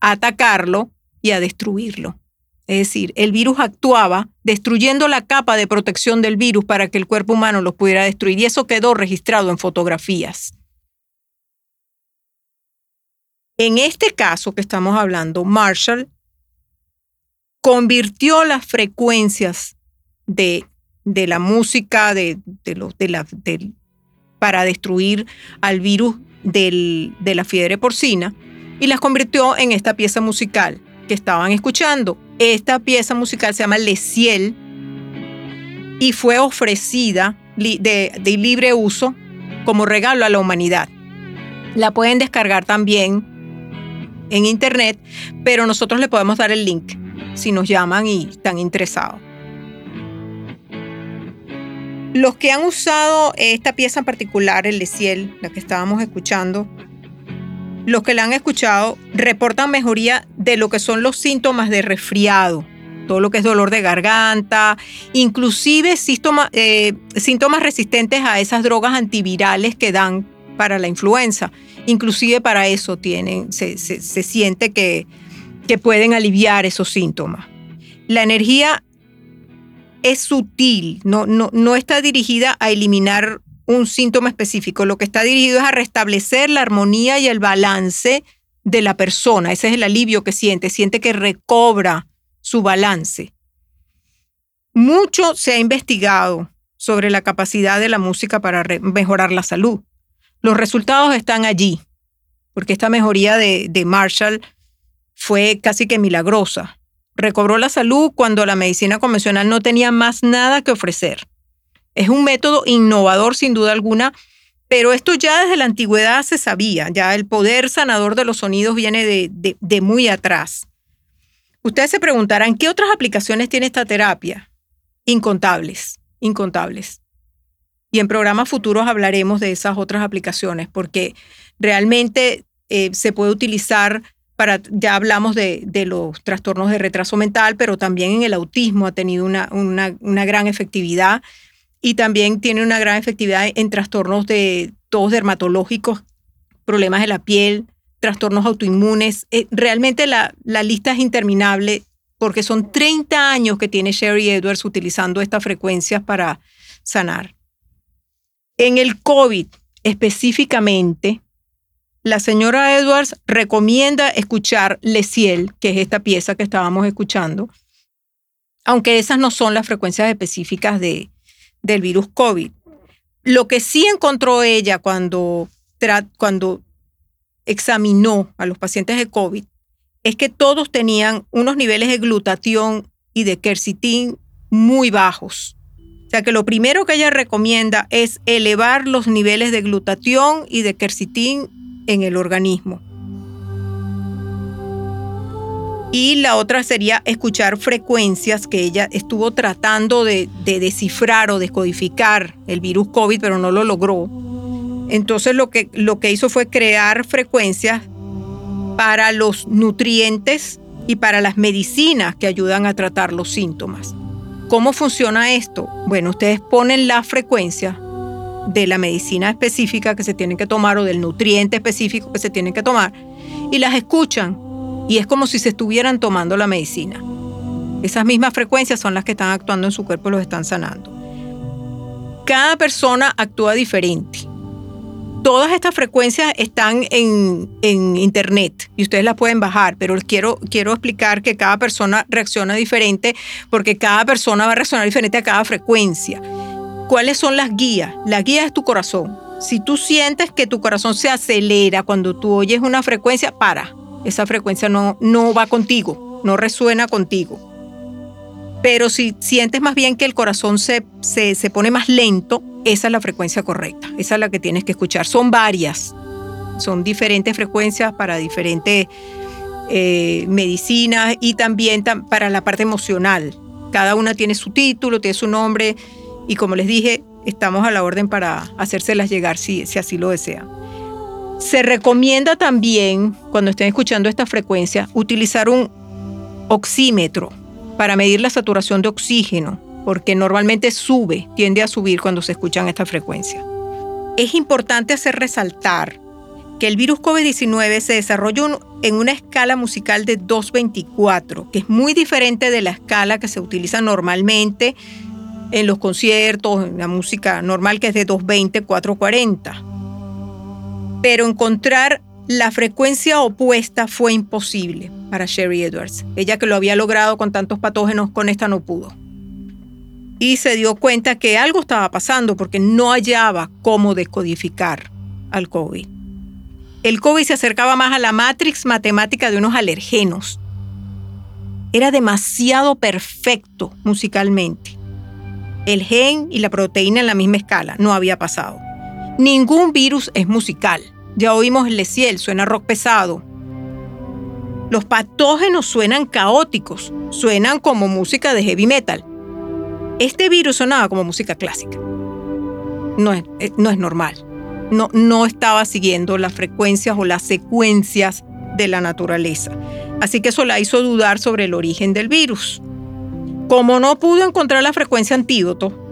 a atacarlo y a destruirlo. Es decir, el virus actuaba destruyendo la capa de protección del virus para que el cuerpo humano los pudiera destruir y eso quedó registrado en fotografías. En este caso que estamos hablando, Marshall convirtió las frecuencias de, de la música de, de la, para destruir al virus de la fiebre porcina y las convirtió en esta pieza musical. que estaban escuchando. Esta pieza musical se llama Le Ciel y fue ofrecida de, de libre uso como regalo a la humanidad. La pueden descargar también en internet, pero nosotros le podemos dar el link si nos llaman y están interesados. Los que han usado esta pieza en particular, el de Ciel, la que estábamos escuchando, los que la han escuchado reportan mejoría de lo que son los síntomas de resfriado, todo lo que es dolor de garganta, inclusive eh, síntomas resistentes a esas drogas antivirales que dan para la influenza. Inclusive para eso tienen, se, siente que, que pueden aliviar esos síntomas. La energía es sutil, no, no, no está dirigida a eliminar un síntoma específico, lo que está dirigido es a restablecer la armonía y el balance de la persona. Ese es el alivio que siente, siente que recobra su balance. Mucho se ha investigado sobre la capacidad de la música para mejorar la salud. Los resultados están allí, porque esta mejoría de, de Marshall fue casi que milagrosa recobró la salud cuando la medicina convencional no tenía más nada que ofrecer. Es un método innovador sin duda alguna, pero esto ya desde la antigüedad se sabía, ya el poder sanador de los sonidos viene de, muy atrás. Ustedes se preguntarán, ¿qué otras aplicaciones tiene esta terapia? Incontables, incontables. Y en programas futuros hablaremos de esas otras aplicaciones, porque realmente eh, se puede utilizar ya hablamos de, los trastornos de retraso mental, pero también en el autismo ha tenido una, una, gran efectividad y también tiene una gran efectividad en trastornos de todos dermatológicos, problemas de la piel, trastornos autoinmunes. Eh, realmente la, la lista es interminable porque son 30 años que tiene Sherry Edwards utilizando estas frecuencias para sanar. En el COVID específicamente, la señora Edwards recomienda escuchar Leciel, que es esta pieza que estábamos escuchando, aunque esas no son las frecuencias específicas de, del virus COVID. Lo que sí encontró ella cuando, cuando examinó a los pacientes de COVID es que todos tenían unos niveles de glutatión y de quercitín muy bajos. O sea que lo primero que ella recomienda es elevar los niveles de glutatión y de quercitín en el organismo. Y la otra sería escuchar frecuencias que ella estuvo tratando de, descifrar o descodificar el virus COVID, pero no lo logró. Entonces lo que, lo que hizo fue crear frecuencias para los nutrientes y para las medicinas que ayudan a tratar los síntomas. ¿Cómo funciona esto? Bueno, ustedes ponen la frecuencia de la medicina específica que se tienen que tomar o del nutriente específico que se tienen que tomar y las escuchan y es como si se estuvieran tomando la medicina. Esas mismas frecuencias son las que están actuando en su cuerpo y los están sanando. Cada persona actúa diferente. Todas estas frecuencias están en, en, internet y ustedes las pueden bajar, pero quiero, quiero explicar que cada persona reacciona diferente porque cada persona va a reaccionar diferente a cada frecuencia. ¿Cuáles son las guías? La guía es tu corazón. Si tú sientes que tu corazón se acelera cuando tú oyes una frecuencia, para. Esa frecuencia no, no va contigo, no resuena contigo. Pero si sientes más bien que el corazón se, se, pone más lento, esa es la frecuencia correcta. Esa es la que tienes que escuchar. Son varias. Son diferentes frecuencias para diferentes eh, medicinas y también para la parte emocional. Cada una tiene su título, tiene su nombre y como les dije, estamos a la orden para hacérselas llegar si, así lo desean. Se recomienda también, cuando estén escuchando esta frecuencia, utilizar un oxímetro para medir la saturación de oxígeno, porque normalmente sube, tiende a subir cuando se escuchan esta frecuencia. Es importante hacer resaltar que el virus COVID-19 se desarrolló en una escala musical de 224, que es muy diferente de la escala que se utiliza normalmente en los conciertos, en la música normal que es de 220, 440. Pero encontrar la frecuencia opuesta fue imposible para Sherry Edwards. Ella que lo había logrado con tantos patógenos, con esta no pudo. Y se dio cuenta que algo estaba pasando porque no hallaba cómo descodificar al COVID. El COVID se acercaba más a la matrix matemática de unos alergenos era demasiado perfecto musicalmente. El gen y la proteína en la misma escala, no había pasado. Ningún virus es musical. Ya oímos el Leciel, suena rock pesado. Los patógenos suenan caóticos, suenan como música de heavy metal. Este virus sonaba como música clásica. No es, eh, no es normal. No, no estaba siguiendo las frecuencias o las secuencias de la naturaleza. Así que eso la hizo dudar sobre el origen del virus. Como no pudo encontrar la frecuencia antídoto,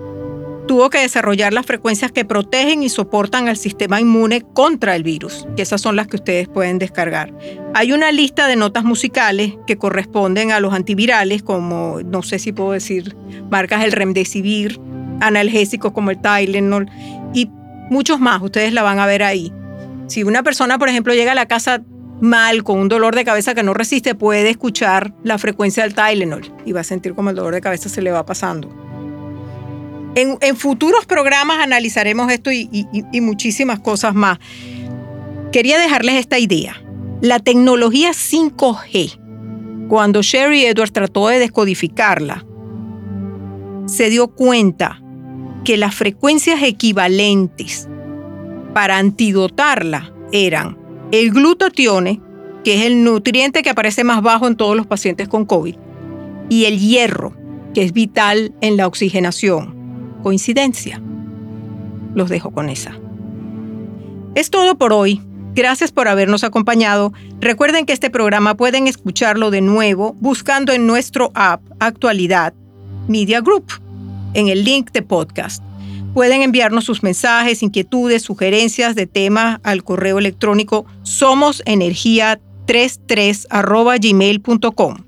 tuvo que desarrollar las frecuencias que protegen y soportan al sistema inmune contra el virus, que esas son las que ustedes pueden descargar. Hay una lista de notas musicales que corresponden a los antivirales, como no sé si puedo decir marcas el Remdesivir, analgésicos como el Tylenol y muchos más, ustedes la van a ver ahí. Si una persona, por ejemplo, llega a la casa mal, con un dolor de cabeza que no resiste, puede escuchar la frecuencia del Tylenol y va a sentir como el dolor de cabeza se le va pasando. En, futuros programas analizaremos esto y, y muchísimas cosas más. Quería dejarles esta idea. La tecnología 5G, cuando Sherry Edwards trató de descodificarla, se dio cuenta que las frecuencias equivalentes para antidotarla eran el glutatione, que es el nutriente que aparece más bajo en todos los pacientes con COVID, y el hierro, que es vital en la oxigenación. ¿Coincidencia? Los dejo con esa. Es todo por hoy. Gracias por habernos acompañado. Recuerden que este programa pueden escucharlo de nuevo buscando en nuestro app Actualidad Media Group, en el link de podcast. Pueden enviarnos sus mensajes, inquietudes, sugerencias de tema al correo electrónico somosenergia33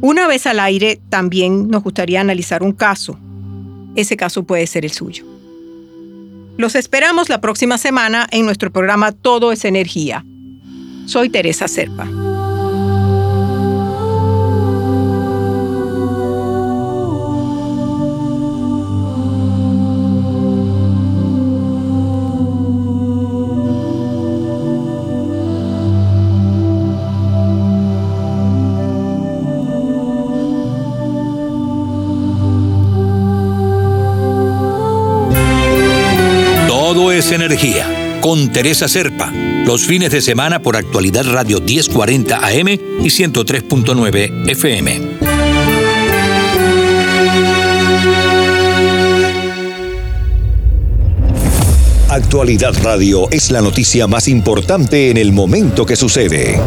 Una vez al aire, también nos gustaría analizar un caso ese caso puede ser el suyo. Los esperamos la próxima semana en nuestro programa Todo es Energía. Soy Teresa Serpa. Energía con Teresa Serpa, los fines de semana por actualidad Radio 1040 AM y 103.9 FM. Actualidad Radio es la noticia más importante en el momento que sucede.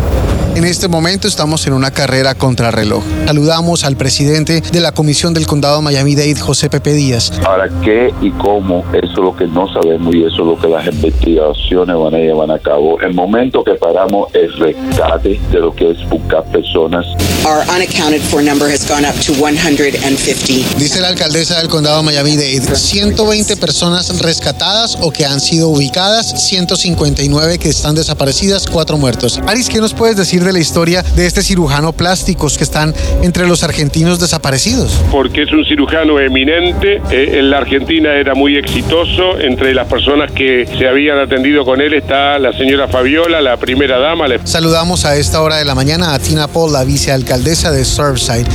En este momento estamos en una carrera contra reloj. Saludamos al presidente de la Comisión del Condado Miami-Dade, José Pepe Díaz. Ahora, ¿qué y cómo? Eso es lo que no sabemos y eso es lo que las investigaciones van a llevar a cabo. El momento que paramos el rescate de lo que es buscar personas. Our unaccounted for number has gone up to 150. Dice la alcaldesa del Condado Miami-Dade, 120 personas rescatadas o que han sido ubicadas, 159 que están desaparecidas, 4 muertos. Aris, ¿qué nos puedes decir de la historia de este cirujano plásticos que están entre los argentinos desaparecidos? Porque es un cirujano eminente, eh, en la Argentina era muy exitoso, entre las personas que se habían atendido con él está la señora Fabiola, la primera dama. Saludamos a esta hora de la mañana a Tina Paul, la vicealcaldesa de Surfside.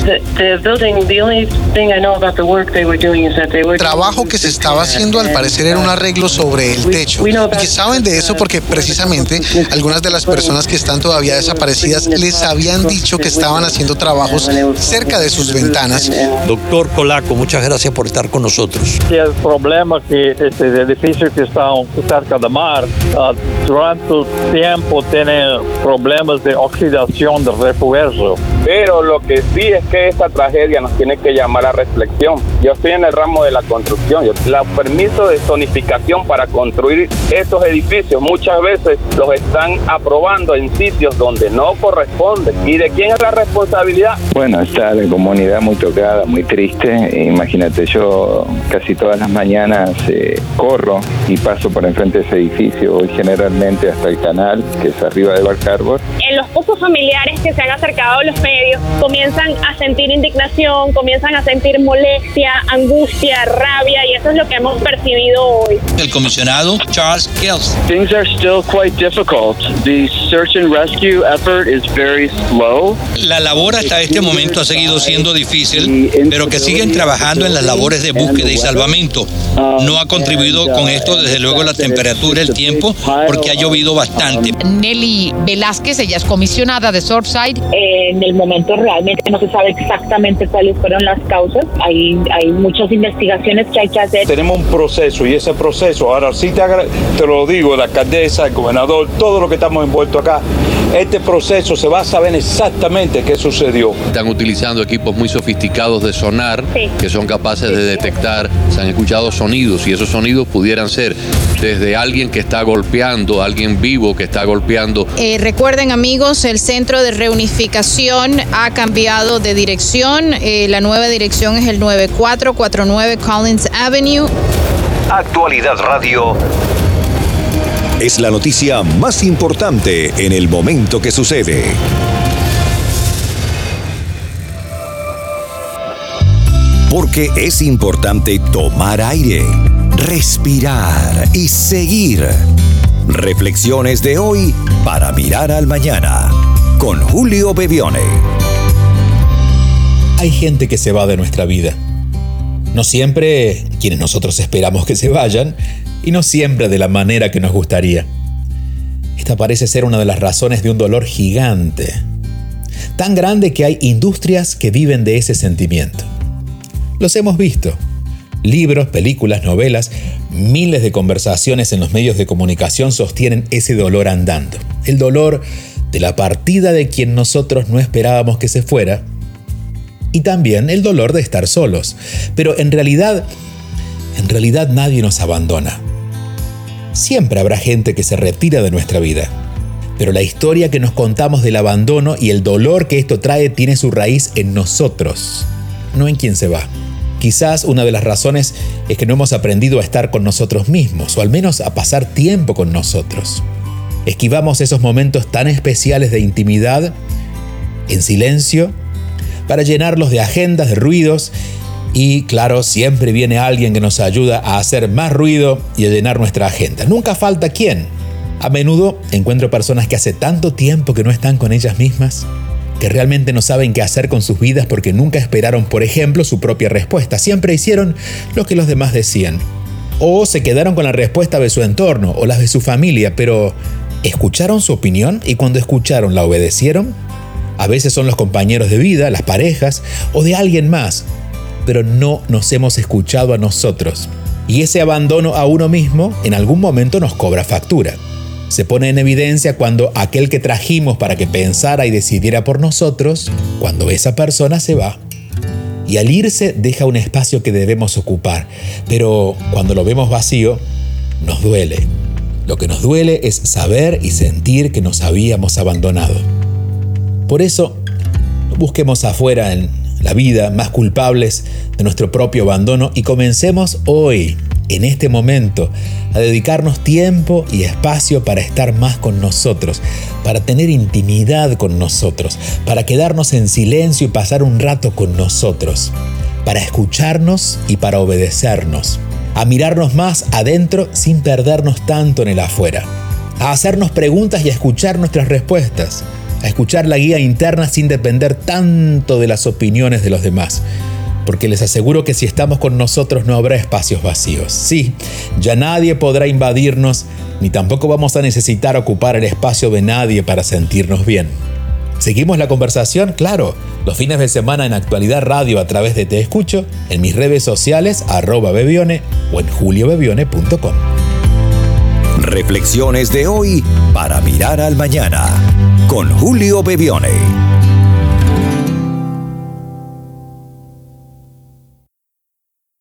Trabajo que se estaba haciendo al parecer era un arreglo sobre el techo. Y que saben de eso porque precisamente algunas de las personas que están todavía desaparecidas les habían dicho que estaban haciendo trabajos cerca de sus ventanas. Doctor Colaco, muchas gracias por estar con nosotros. El problema que este edificio que está cerca del mar, uh, durante tiempo tiene problemas de oxidación de refuerzo. Pero lo que sí es que esta tragedia nos tiene que llamar a reflexión. Yo estoy en el ramo de la construcción. La permiso de zonificación para construir estos edificios muchas veces los están aprobando en sitios donde no corresponde. ¿Y de quién es la responsabilidad? Bueno, está la comunidad muy tocada, muy triste. Imagínate, yo casi todas las mañanas eh, corro y paso por enfrente de ese edificio, voy generalmente hasta el canal, que es arriba de Bar Harbor. En los pocos familiares que se han acercado a los medios comienzan a sentir indignación, comienzan a sentir molestia, angustia, rabia, y eso es lo que hemos percibido hoy. El comisionado Charles Kells. Things are still quite difficult. The search and rescue effort La labor hasta este momento ha seguido siendo difícil, pero que siguen trabajando en las labores de búsqueda y salvamento. No ha contribuido con esto, desde luego, la temperatura, el tiempo, porque ha llovido bastante. Nelly Velázquez, ella es comisionada de Surfside. en el momento realmente no se sabe exactamente cuáles fueron las causas. Hay, hay muchas investigaciones que hay que hacer. Tenemos un proceso y ese proceso, ahora sí te, te lo digo, la alcaldesa, el gobernador, todo lo que estamos envueltos acá, este proceso se va a saber exactamente qué sucedió. Están utilizando equipos muy sofisticados de sonar que son capaces de detectar, se han escuchado sonidos y esos sonidos pudieran ser desde alguien que está golpeando, alguien vivo que está golpeando. Eh, recuerden amigos, el centro de reunificación ha cambiado de dirección. Eh, la nueva dirección es el 9449 Collins Avenue. Actualidad Radio es la noticia más importante en el momento que sucede. Porque es importante tomar aire, respirar y seguir. Reflexiones de hoy para mirar al mañana con Julio Bebione. Hay gente que se va de nuestra vida. No siempre quienes nosotros esperamos que se vayan, y no siempre de la manera que nos gustaría. Esta parece ser una de las razones de un dolor gigante, tan grande que hay industrias que viven de ese sentimiento. Los hemos visto. Libros, películas, novelas, miles de conversaciones en los medios de comunicación sostienen ese dolor andando. El dolor de la partida de quien nosotros no esperábamos que se fuera y también el dolor de estar solos. Pero en realidad, en realidad nadie nos abandona. Siempre habrá gente que se retira de nuestra vida. Pero la historia que nos contamos del abandono y el dolor que esto trae tiene su raíz en nosotros, no en quien se va. Quizás una de las razones es que no hemos aprendido a estar con nosotros mismos, o al menos a pasar tiempo con nosotros. Esquivamos esos momentos tan especiales de intimidad, en silencio, para llenarlos de agendas, de ruidos y claro, siempre viene alguien que nos ayuda a hacer más ruido y a llenar nuestra agenda. Nunca falta quién. A menudo encuentro personas que hace tanto tiempo que no están con ellas mismas, que realmente no saben qué hacer con sus vidas porque nunca esperaron, por ejemplo, su propia respuesta. Siempre hicieron lo que los demás decían. O se quedaron con la respuesta de su entorno o las de su familia, pero ¿escucharon su opinión y cuando escucharon la obedecieron? A veces son los compañeros de vida, las parejas o de alguien más pero no nos hemos escuchado a nosotros. Y ese abandono a uno mismo en algún momento nos cobra factura. Se pone en evidencia cuando aquel que trajimos para que pensara y decidiera por nosotros, cuando esa persona se va. Y al irse deja un espacio que debemos ocupar, pero cuando lo vemos vacío, nos duele. Lo que nos duele es saber y sentir que nos habíamos abandonado. Por eso, busquemos afuera en la vida más culpables de nuestro propio abandono y comencemos hoy, en este momento, a dedicarnos tiempo y espacio para estar más con nosotros, para tener intimidad con nosotros, para quedarnos en silencio y pasar un rato con nosotros, para escucharnos y para obedecernos, a mirarnos más adentro sin perdernos tanto en el afuera, a hacernos preguntas y a escuchar nuestras respuestas a escuchar la guía interna sin depender tanto de las opiniones de los demás. Porque les aseguro que si estamos con nosotros no habrá espacios vacíos. Sí, ya nadie podrá invadirnos, ni tampoco vamos a necesitar ocupar el espacio de nadie para sentirnos bien. Seguimos la conversación, claro, los fines de semana en Actualidad Radio a través de Te Escucho, en mis redes sociales, arroba bebione o en juliobebione.com. Reflexiones de hoy para mirar al mañana con Julio Bebione.